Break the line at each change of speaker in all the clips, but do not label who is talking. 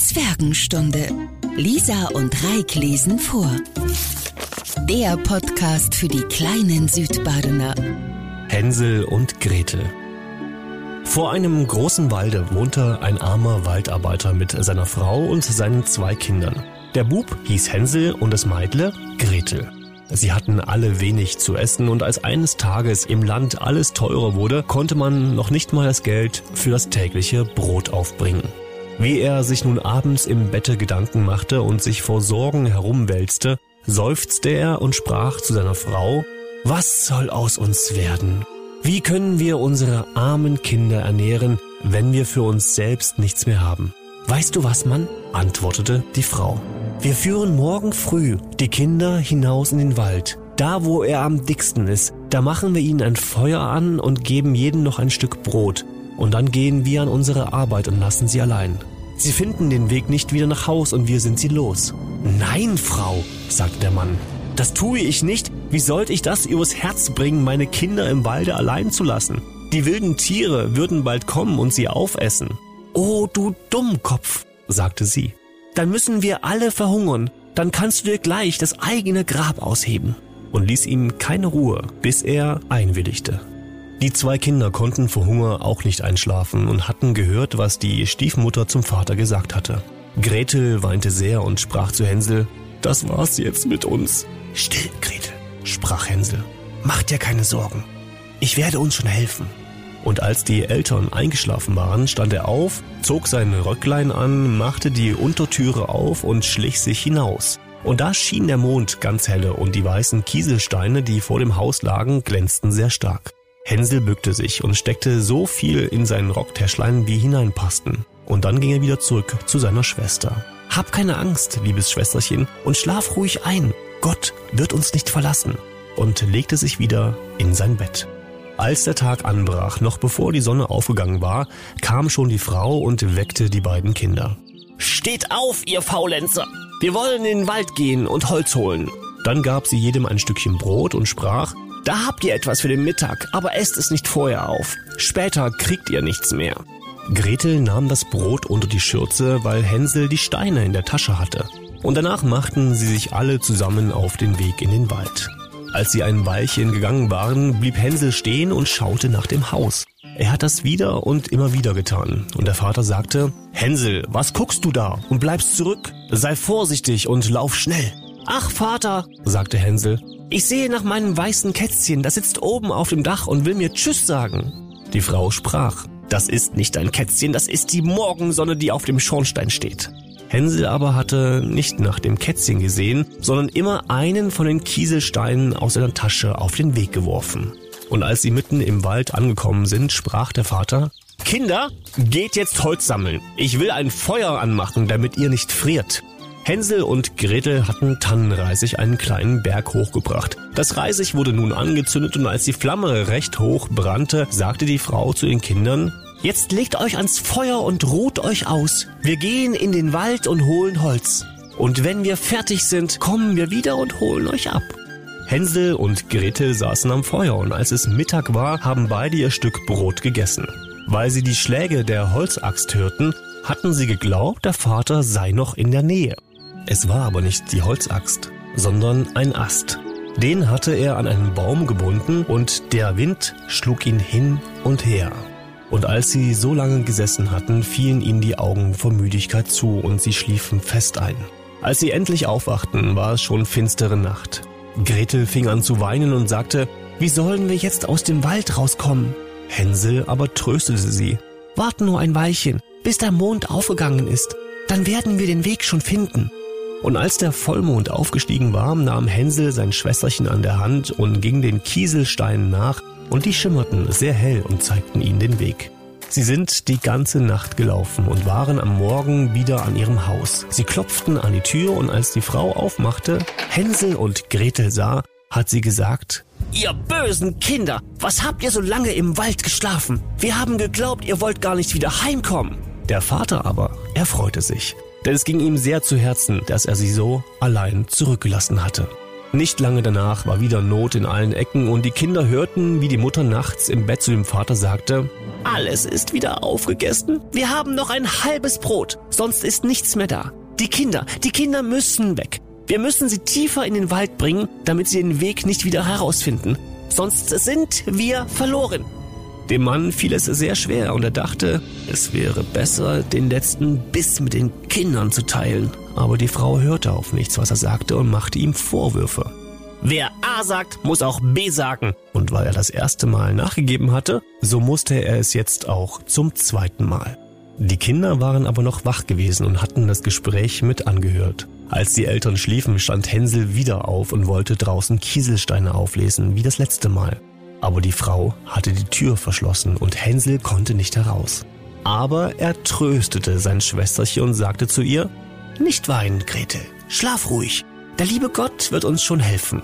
Zwergenstunde. Lisa und Reik lesen vor. Der Podcast für die kleinen Südbadener.
Hänsel und Gretel. Vor einem großen Walde wohnte ein armer Waldarbeiter mit seiner Frau und seinen zwei Kindern. Der Bub hieß Hänsel und das Meidle Gretel. Sie hatten alle wenig zu essen und als eines Tages im Land alles teurer wurde, konnte man noch nicht mal das Geld für das tägliche Brot aufbringen. Wie er sich nun abends im Bette Gedanken machte und sich vor Sorgen herumwälzte, seufzte er und sprach zu seiner Frau, Was soll aus uns werden? Wie können wir unsere armen Kinder ernähren, wenn wir für uns selbst nichts mehr haben? Weißt du was, Mann? antwortete die Frau. Wir führen morgen früh die Kinder hinaus in den Wald. Da, wo er am dicksten ist, da machen wir ihnen ein Feuer an und geben jedem noch ein Stück Brot. Und dann gehen wir an unsere Arbeit und lassen sie allein. Sie finden den Weg nicht wieder nach Haus und wir sind sie los. Nein, Frau, sagte der Mann. Das tue ich nicht. Wie sollte ich das übers Herz bringen, meine Kinder im Walde allein zu lassen? Die wilden Tiere würden bald kommen und sie aufessen. Oh, du Dummkopf, sagte sie. Dann müssen wir alle verhungern. Dann kannst du dir gleich das eigene Grab ausheben. Und ließ ihm keine Ruhe, bis er einwilligte. Die zwei Kinder konnten vor Hunger auch nicht einschlafen und hatten gehört, was die Stiefmutter zum Vater gesagt hatte. Gretel weinte sehr und sprach zu Hänsel, das war's jetzt mit uns. Still, Gretel, sprach Hänsel. Mach dir keine Sorgen. Ich werde uns schon helfen. Und als die Eltern eingeschlafen waren, stand er auf, zog sein Röcklein an, machte die Untertüre auf und schlich sich hinaus. Und da schien der Mond ganz helle und die weißen Kieselsteine, die vor dem Haus lagen, glänzten sehr stark. Hänsel bückte sich und steckte so viel in sein Rocktäschlein, wie hineinpassten. Und dann ging er wieder zurück zu seiner Schwester. Hab keine Angst, liebes Schwesterchen, und schlaf ruhig ein. Gott wird uns nicht verlassen. Und legte sich wieder in sein Bett. Als der Tag anbrach, noch bevor die Sonne aufgegangen war, kam schon die Frau und weckte die beiden Kinder. Steht auf, ihr Faulenzer! Wir wollen in den Wald gehen und Holz holen. Dann gab sie jedem ein Stückchen Brot und sprach, da habt ihr etwas für den Mittag, aber esst es nicht vorher auf. Später kriegt ihr nichts mehr. Gretel nahm das Brot unter die Schürze, weil Hänsel die Steine in der Tasche hatte. Und danach machten sie sich alle zusammen auf den Weg in den Wald. Als sie ein Weilchen gegangen waren, blieb Hänsel stehen und schaute nach dem Haus. Er hat das wieder und immer wieder getan. Und der Vater sagte, Hänsel, was guckst du da und bleibst zurück? Sei vorsichtig und lauf schnell. Ach, Vater, sagte Hänsel, ich sehe nach meinem weißen Kätzchen, das sitzt oben auf dem Dach und will mir Tschüss sagen. Die Frau sprach, das ist nicht ein Kätzchen, das ist die Morgensonne, die auf dem Schornstein steht. Hänsel aber hatte nicht nach dem Kätzchen gesehen, sondern immer einen von den Kieselsteinen aus seiner Tasche auf den Weg geworfen. Und als sie mitten im Wald angekommen sind, sprach der Vater, Kinder, geht jetzt Holz sammeln. Ich will ein Feuer anmachen, damit ihr nicht friert. Hänsel und Gretel hatten Tannenreisig einen kleinen Berg hochgebracht. Das Reisig wurde nun angezündet und als die Flamme recht hoch brannte, sagte die Frau zu den Kindern, Jetzt legt euch ans Feuer und ruht euch aus. Wir gehen in den Wald und holen Holz. Und wenn wir fertig sind, kommen wir wieder und holen euch ab. Hänsel und Gretel saßen am Feuer und als es Mittag war, haben beide ihr Stück Brot gegessen. Weil sie die Schläge der Holzaxt hörten, hatten sie geglaubt, der Vater sei noch in der Nähe. Es war aber nicht die Holzaxt, sondern ein Ast. Den hatte er an einen Baum gebunden und der Wind schlug ihn hin und her. Und als sie so lange gesessen hatten, fielen ihnen die Augen vor Müdigkeit zu und sie schliefen fest ein. Als sie endlich aufwachten, war es schon finstere Nacht. Gretel fing an zu weinen und sagte, wie sollen wir jetzt aus dem Wald rauskommen? Hänsel aber tröstete sie. Wart nur ein Weilchen, bis der Mond aufgegangen ist, dann werden wir den Weg schon finden. Und als der Vollmond aufgestiegen war, nahm Hänsel sein Schwesterchen an der Hand und ging den Kieselsteinen nach, und die schimmerten sehr hell und zeigten ihnen den Weg. Sie sind die ganze Nacht gelaufen und waren am Morgen wieder an ihrem Haus. Sie klopften an die Tür und als die Frau aufmachte, Hänsel und Gretel sah, hat sie gesagt, Ihr bösen Kinder, was habt ihr so lange im Wald geschlafen? Wir haben geglaubt, ihr wollt gar nicht wieder heimkommen. Der Vater aber, er freute sich, denn es ging ihm sehr zu Herzen, dass er sie so allein zurückgelassen hatte. Nicht lange danach war wieder Not in allen Ecken und die Kinder hörten, wie die Mutter nachts im Bett zu dem Vater sagte,
Alles ist wieder aufgegessen. Wir haben noch ein halbes Brot, sonst ist nichts mehr da. Die Kinder, die Kinder müssen weg. Wir müssen sie tiefer in den Wald bringen, damit sie den Weg nicht wieder herausfinden. Sonst sind wir verloren.
Dem Mann fiel es sehr schwer und er dachte, es wäre besser, den letzten Biss mit den Kindern zu teilen. Aber die Frau hörte auf nichts, was er sagte und machte ihm Vorwürfe.
Wer A sagt, muss auch B sagen.
Und weil er das erste Mal nachgegeben hatte, so musste er es jetzt auch zum zweiten Mal. Die Kinder waren aber noch wach gewesen und hatten das Gespräch mit angehört. Als die Eltern schliefen, stand Hänsel wieder auf und wollte draußen Kieselsteine auflesen, wie das letzte Mal. Aber die Frau hatte die Tür verschlossen und Hänsel konnte nicht heraus. Aber er tröstete sein Schwesterchen und sagte zu ihr,
Nicht weinen, Gretel, schlaf ruhig, der liebe Gott wird uns schon helfen.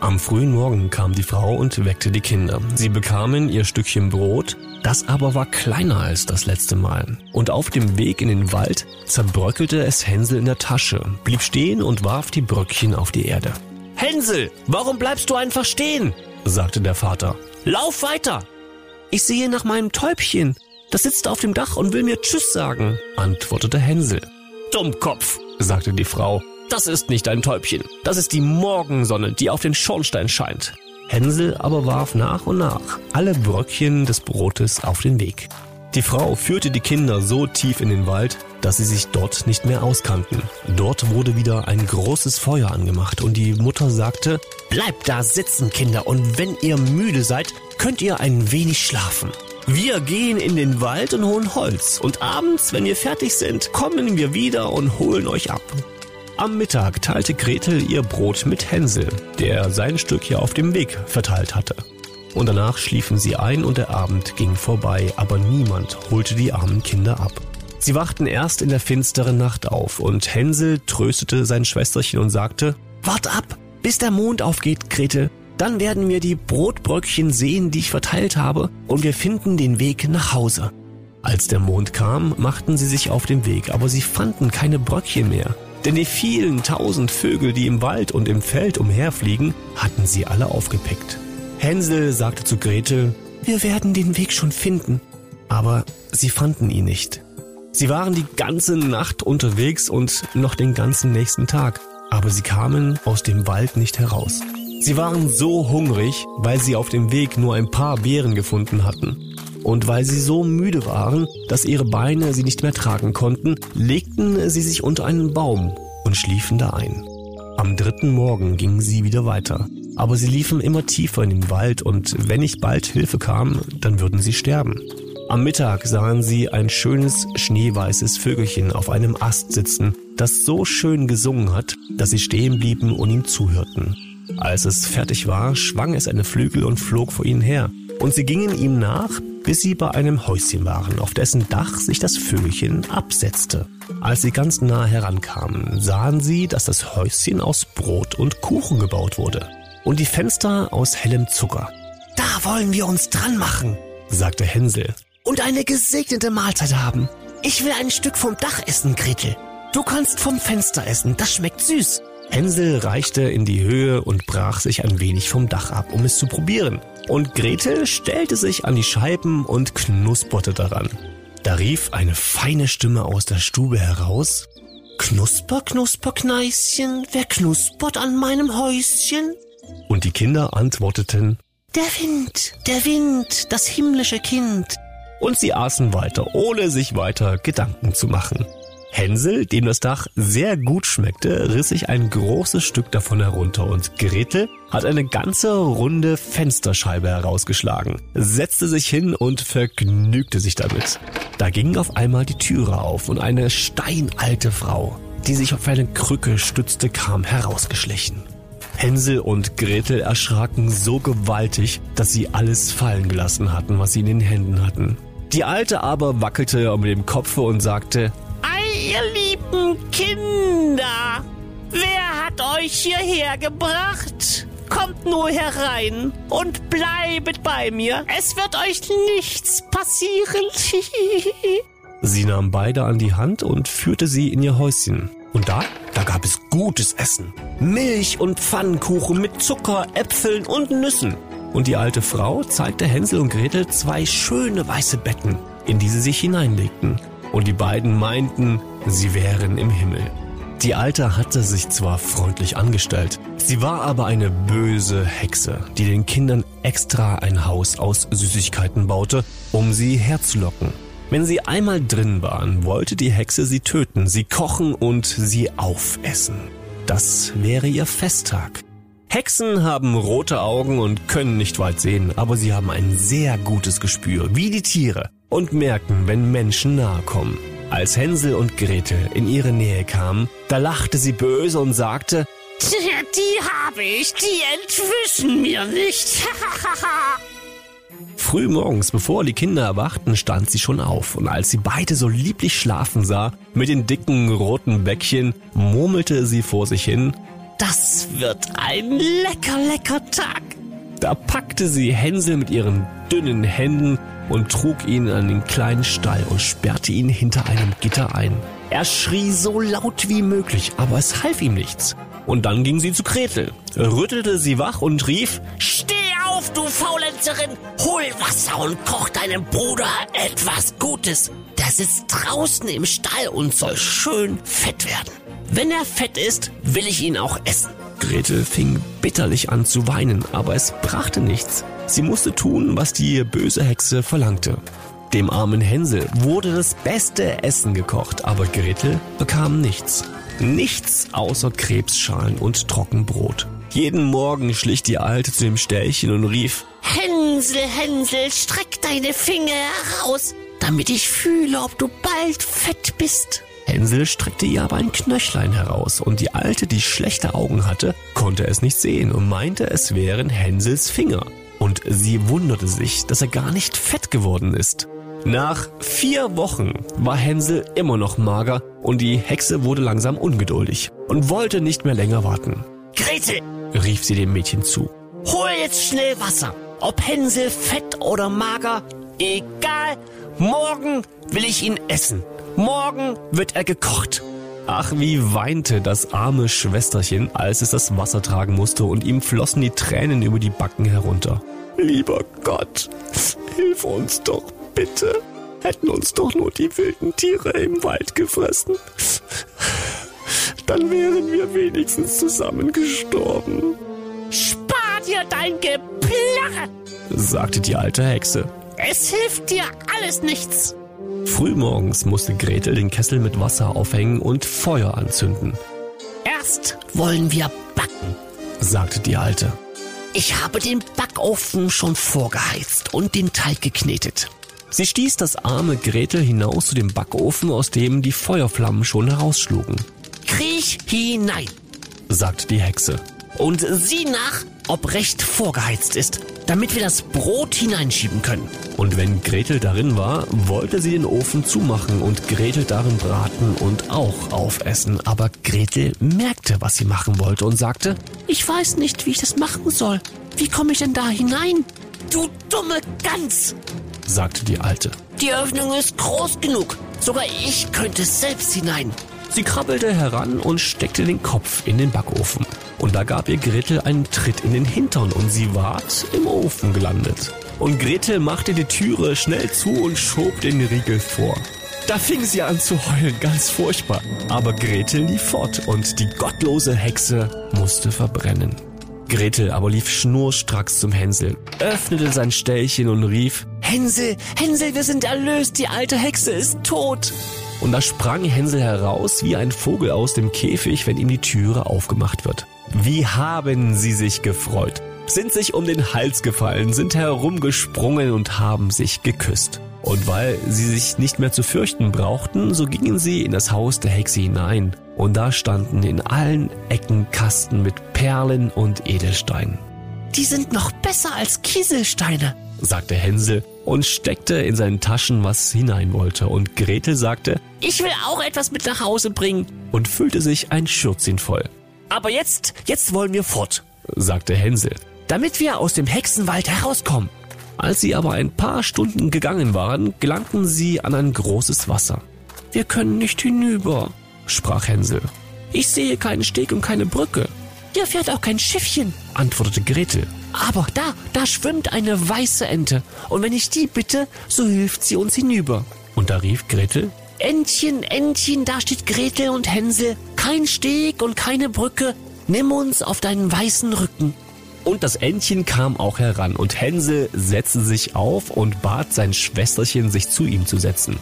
Am frühen Morgen kam die Frau und weckte die Kinder. Sie bekamen ihr Stückchen Brot, das aber war kleiner als das letzte Mal. Und auf dem Weg in den Wald zerbröckelte es Hänsel in der Tasche, blieb stehen und warf die Bröckchen auf die Erde.
Hänsel, warum bleibst du einfach stehen?
Sagte der Vater.
Lauf weiter! Ich sehe nach meinem Täubchen. Das sitzt auf dem Dach und will mir Tschüss sagen,
antwortete Hänsel.
Dummkopf,
sagte die Frau.
Das ist nicht ein Täubchen. Das ist die Morgensonne, die auf den Schornstein scheint.
Hänsel aber warf nach und nach alle Bröckchen des Brotes auf den Weg. Die Frau führte die Kinder so tief in den Wald, dass sie sich dort nicht mehr auskannten. Dort wurde wieder ein großes Feuer angemacht und die Mutter sagte,
Bleibt da sitzen, Kinder, und wenn ihr müde seid, könnt ihr ein wenig schlafen. Wir gehen in den Wald und holen Holz und abends, wenn wir fertig sind, kommen wir wieder und holen euch ab.
Am Mittag teilte Gretel ihr Brot mit Hänsel, der sein Stück hier auf dem Weg verteilt hatte. Und danach schliefen sie ein und der Abend ging vorbei, aber niemand holte die armen Kinder ab. Sie wachten erst in der finsteren Nacht auf und Hänsel tröstete sein Schwesterchen und sagte,
Wart ab, bis der Mond aufgeht, Gretel. Dann werden wir die Brotbröckchen sehen, die ich verteilt habe, und wir finden den Weg nach Hause.
Als der Mond kam, machten sie sich auf den Weg, aber sie fanden keine Bröckchen mehr. Denn die vielen tausend Vögel, die im Wald und im Feld umherfliegen, hatten sie alle aufgepickt. Hänsel sagte zu Gretel,
Wir werden den Weg schon finden.
Aber sie fanden ihn nicht. Sie waren die ganze Nacht unterwegs und noch den ganzen nächsten Tag, aber sie kamen aus dem Wald nicht heraus. Sie waren so hungrig, weil sie auf dem Weg nur ein paar Beeren gefunden hatten. Und weil sie so müde waren, dass ihre Beine sie nicht mehr tragen konnten, legten sie sich unter einen Baum und schliefen da ein. Am dritten Morgen gingen sie wieder weiter. Aber sie liefen immer tiefer in den Wald und wenn nicht bald Hilfe kam, dann würden sie sterben. Am Mittag sahen sie ein schönes schneeweißes Vögelchen auf einem Ast sitzen, das so schön gesungen hat, dass sie stehen blieben und ihm zuhörten. Als es fertig war, schwang es eine Flügel und flog vor ihnen her. Und sie gingen ihm nach, bis sie bei einem Häuschen waren, auf dessen Dach sich das Vögelchen absetzte. Als sie ganz nah herankamen, sahen sie, dass das Häuschen aus Brot und Kuchen gebaut wurde und die Fenster aus hellem Zucker.
Da wollen wir uns dran machen,
sagte Hänsel.
Und eine gesegnete Mahlzeit haben. Ich will ein Stück vom Dach essen, Gretel. Du kannst vom Fenster essen, das schmeckt süß.
Hänsel reichte in die Höhe und brach sich ein wenig vom Dach ab, um es zu probieren. Und Gretel stellte sich an die Scheiben und knusperte daran. Da rief eine feine Stimme aus der Stube heraus.
Knusper, knusper, Kneischen, wer knuspert an meinem Häuschen?
Und die Kinder antworteten,
Der Wind, der Wind, das himmlische Kind.
Und sie aßen weiter, ohne sich weiter Gedanken zu machen. Hänsel, dem das Dach sehr gut schmeckte, riss sich ein großes Stück davon herunter und Gretel hat eine ganze runde Fensterscheibe herausgeschlagen, setzte sich hin und vergnügte sich damit. Da ging auf einmal die Türe auf und eine steinalte Frau, die sich auf eine Krücke stützte, kam herausgeschlichen. Hänsel und Gretel erschraken so gewaltig, dass sie alles fallen gelassen hatten, was sie in den Händen hatten. Die Alte aber wackelte um dem Kopfe und sagte,
Ei, ihr lieben Kinder, wer hat euch hierher gebracht? Kommt nur herein und bleibet bei mir. Es wird euch nichts passieren.
Sie nahm beide an die Hand und führte sie in ihr Häuschen. Und da, da gab es gutes Essen. Milch und Pfannkuchen mit Zucker, Äpfeln und Nüssen. Und die alte Frau zeigte Hänsel und Gretel zwei schöne weiße Betten, in die sie sich hineinlegten. Und die beiden meinten, sie wären im Himmel. Die Alte hatte sich zwar freundlich angestellt, sie war aber eine böse Hexe, die den Kindern extra ein Haus aus Süßigkeiten baute, um sie herzulocken. Wenn sie einmal drin waren, wollte die Hexe sie töten, sie kochen und sie aufessen. Das wäre ihr Festtag. Hexen haben rote Augen und können nicht weit sehen, aber sie haben ein sehr gutes Gespür, wie die Tiere, und merken, wenn Menschen nahe kommen. Als Hänsel und Gretel in ihre Nähe kamen, da lachte sie böse und sagte,
Die habe ich, die entwischen mir nicht.
Früh morgens, bevor die Kinder erwachten, stand sie schon auf, und als sie beide so lieblich schlafen sah, mit den dicken roten Bäckchen, murmelte sie vor sich hin,
Das wird ein lecker, lecker Tag.
Da packte sie Hänsel mit ihren dünnen Händen und trug ihn an den kleinen Stall und sperrte ihn hinter einem Gitter ein. Er schrie so laut wie möglich, aber es half ihm nichts. Und dann ging sie zu Gretel, rüttelte sie wach und rief,
Steh auf, du Faulenzerin! Hol Wasser und koch deinem Bruder etwas Gutes. Der sitzt draußen im Stall und soll schön fett werden. Wenn er fett ist, will ich ihn auch essen.
Gretel fing bitterlich an zu weinen, aber es brachte nichts. Sie musste tun, was die böse Hexe verlangte. Dem armen Hänsel wurde das beste Essen gekocht, aber Gretel bekam nichts. Nichts außer Krebsschalen und Trockenbrot. Jeden Morgen schlich die Alte zu dem Ställchen und rief,
Hänsel, Hänsel, streck deine Finger heraus, damit ich fühle, ob du bald fett bist.
Hänsel streckte ihr aber ein Knöchlein heraus und die Alte, die schlechte Augen hatte, konnte es nicht sehen und meinte, es wären Hänsels Finger. Und sie wunderte sich, dass er gar nicht fett geworden ist. Nach vier Wochen war Hänsel immer noch mager und die Hexe wurde langsam ungeduldig und wollte nicht mehr länger warten.
Gretel,
Rief sie dem Mädchen zu.
hol jetzt schnell Wasser. Ob Hänsel fett oder mager, egal. Morgen will ich ihn essen. Morgen wird er gekocht.
Ach, wie weinte das arme Schwesterchen, als es das Wasser tragen musste und ihm flossen die Tränen über die Backen herunter. Lieber Gott, hilf uns doch bitte. Hätten uns doch nur die wilden Tiere im Wald gefressen. Dann wären wir wenigstens zusammen gestorben,
Spar dir dein Geplärre.
sagte die alte Hexe.
Es hilft dir alles nichts.
Frühmorgens musste Gretel den Kessel mit Wasser aufhängen und Feuer anzünden,
Erst wollen wir backen.
sagte die Alte.
Ich habe den Backofen schon vorgeheizt und den Teig geknetet.
Sie stieß das arme Gretel hinaus zu dem Backofen, aus dem die Feuerflammen schon herausschlugen,
Kriech hinein
sagte die Hexe.
und sieh nach, ob recht vorgeheizt ist, damit wir das Brot hineinschieben können.
Und wenn Gretel darin war, wollte sie den Ofen zumachen und Gretel darin braten und auch aufessen. Aber Gretel merkte, was sie machen wollte und sagte,
Ich weiß nicht, wie ich das machen soll. Wie komme ich denn da hinein? Du dumme Gans!
Sagte die Alte.
Die Öffnung ist groß genug. Sogar ich könnte selbst hinein.
Sie krabbelte heran und steckte den Kopf in den Backofen. Und da gab ihr Gretel einen Tritt in den Hintern und sie ward im Ofen gelandet. Und Gretel machte die Türe schnell zu und schob den Riegel vor. Da fing sie an zu heulen, ganz furchtbar. Aber Gretel lief fort und die gottlose Hexe musste verbrennen. Gretel aber lief schnurstracks zum Hänsel, öffnete sein Ställchen und rief,
Hänsel, Hänsel, wir sind erlöst. Die alte Hexe ist tot.
und da sprang Hänsel heraus wie ein Vogel aus dem Käfig, wenn ihm die Türe aufgemacht wird. Wie haben sie sich gefreut, sind sich um den Hals gefallen, sind herumgesprungen und haben sich geküsst. Und weil sie sich nicht mehr zu fürchten brauchten, so gingen sie in das Haus der Hexe hinein. Und da standen in allen Ecken Kasten mit Perlen und Edelsteinen.
Die sind noch besser als Kieselsteine.
Sagte Hänsel und steckte in seinen Taschen, was hinein wollte. Und Gretel sagte
Ich will auch etwas mit nach Hause bringen.
und füllte sich ein Schürzchen voll.
Aber jetzt, jetzt wollen wir fort,
sagte Hänsel.
damit wir aus dem Hexenwald herauskommen.
Als sie aber ein paar Stunden gegangen waren, gelangten sie an ein großes Wasser.
Wir können nicht hinüber,
sprach Hänsel. Ich sehe keinen Steg und keine Brücke. Hier fährt auch kein Schiffchen, antwortete Gretel. Aber da, da schwimmt eine weiße Ente. Und wenn ich die bitte, so hilft sie uns hinüber. Und da rief Gretel, Entchen, Entchen, da steht Gretel und Hänsel. Kein Steg und keine Brücke. Nimm uns auf deinen weißen Rücken. Und das Entchen kam auch heran und Hänsel setzte sich auf und bat sein Schwesterchen, sich zu ihm zu setzen.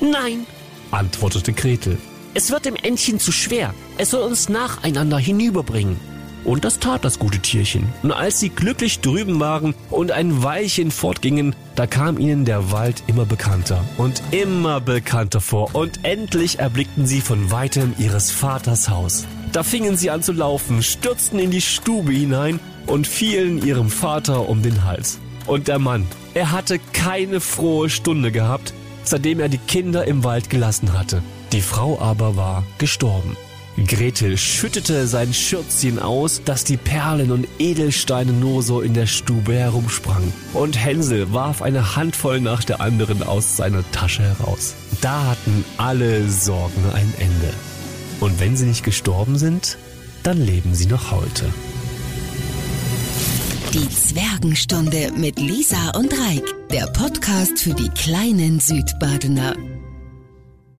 Nein, antwortete Gretel. Es wird dem Entchen zu schwer. Es soll uns nacheinander hinüberbringen. Und das tat das gute Tierchen. Und als sie glücklich drüben waren und ein Weilchen fortgingen, da kam ihnen der Wald immer bekannter und immer bekannter vor. Und endlich erblickten sie von weitem ihres Vaters Haus. Da fingen sie an zu laufen, stürzten in die Stube hinein und fielen ihrem Vater um den Hals. Und der Mann, er hatte keine frohe Stunde gehabt, seitdem er die Kinder im Wald gelassen hatte. Die Frau aber war gestorben. Gretel schüttete sein Schürzchen aus, dass die Perlen und Edelsteine nur so in der Stube herumsprangen. Und Hänsel warf eine Handvoll nach der anderen aus seiner Tasche heraus. Da hatten alle Sorgen ein Ende. Und wenn sie nicht gestorben sind, dann leben sie noch heute.
Die Zwergenstunde mit Lisa und Reik. Der Podcast für die kleinen Südbadener.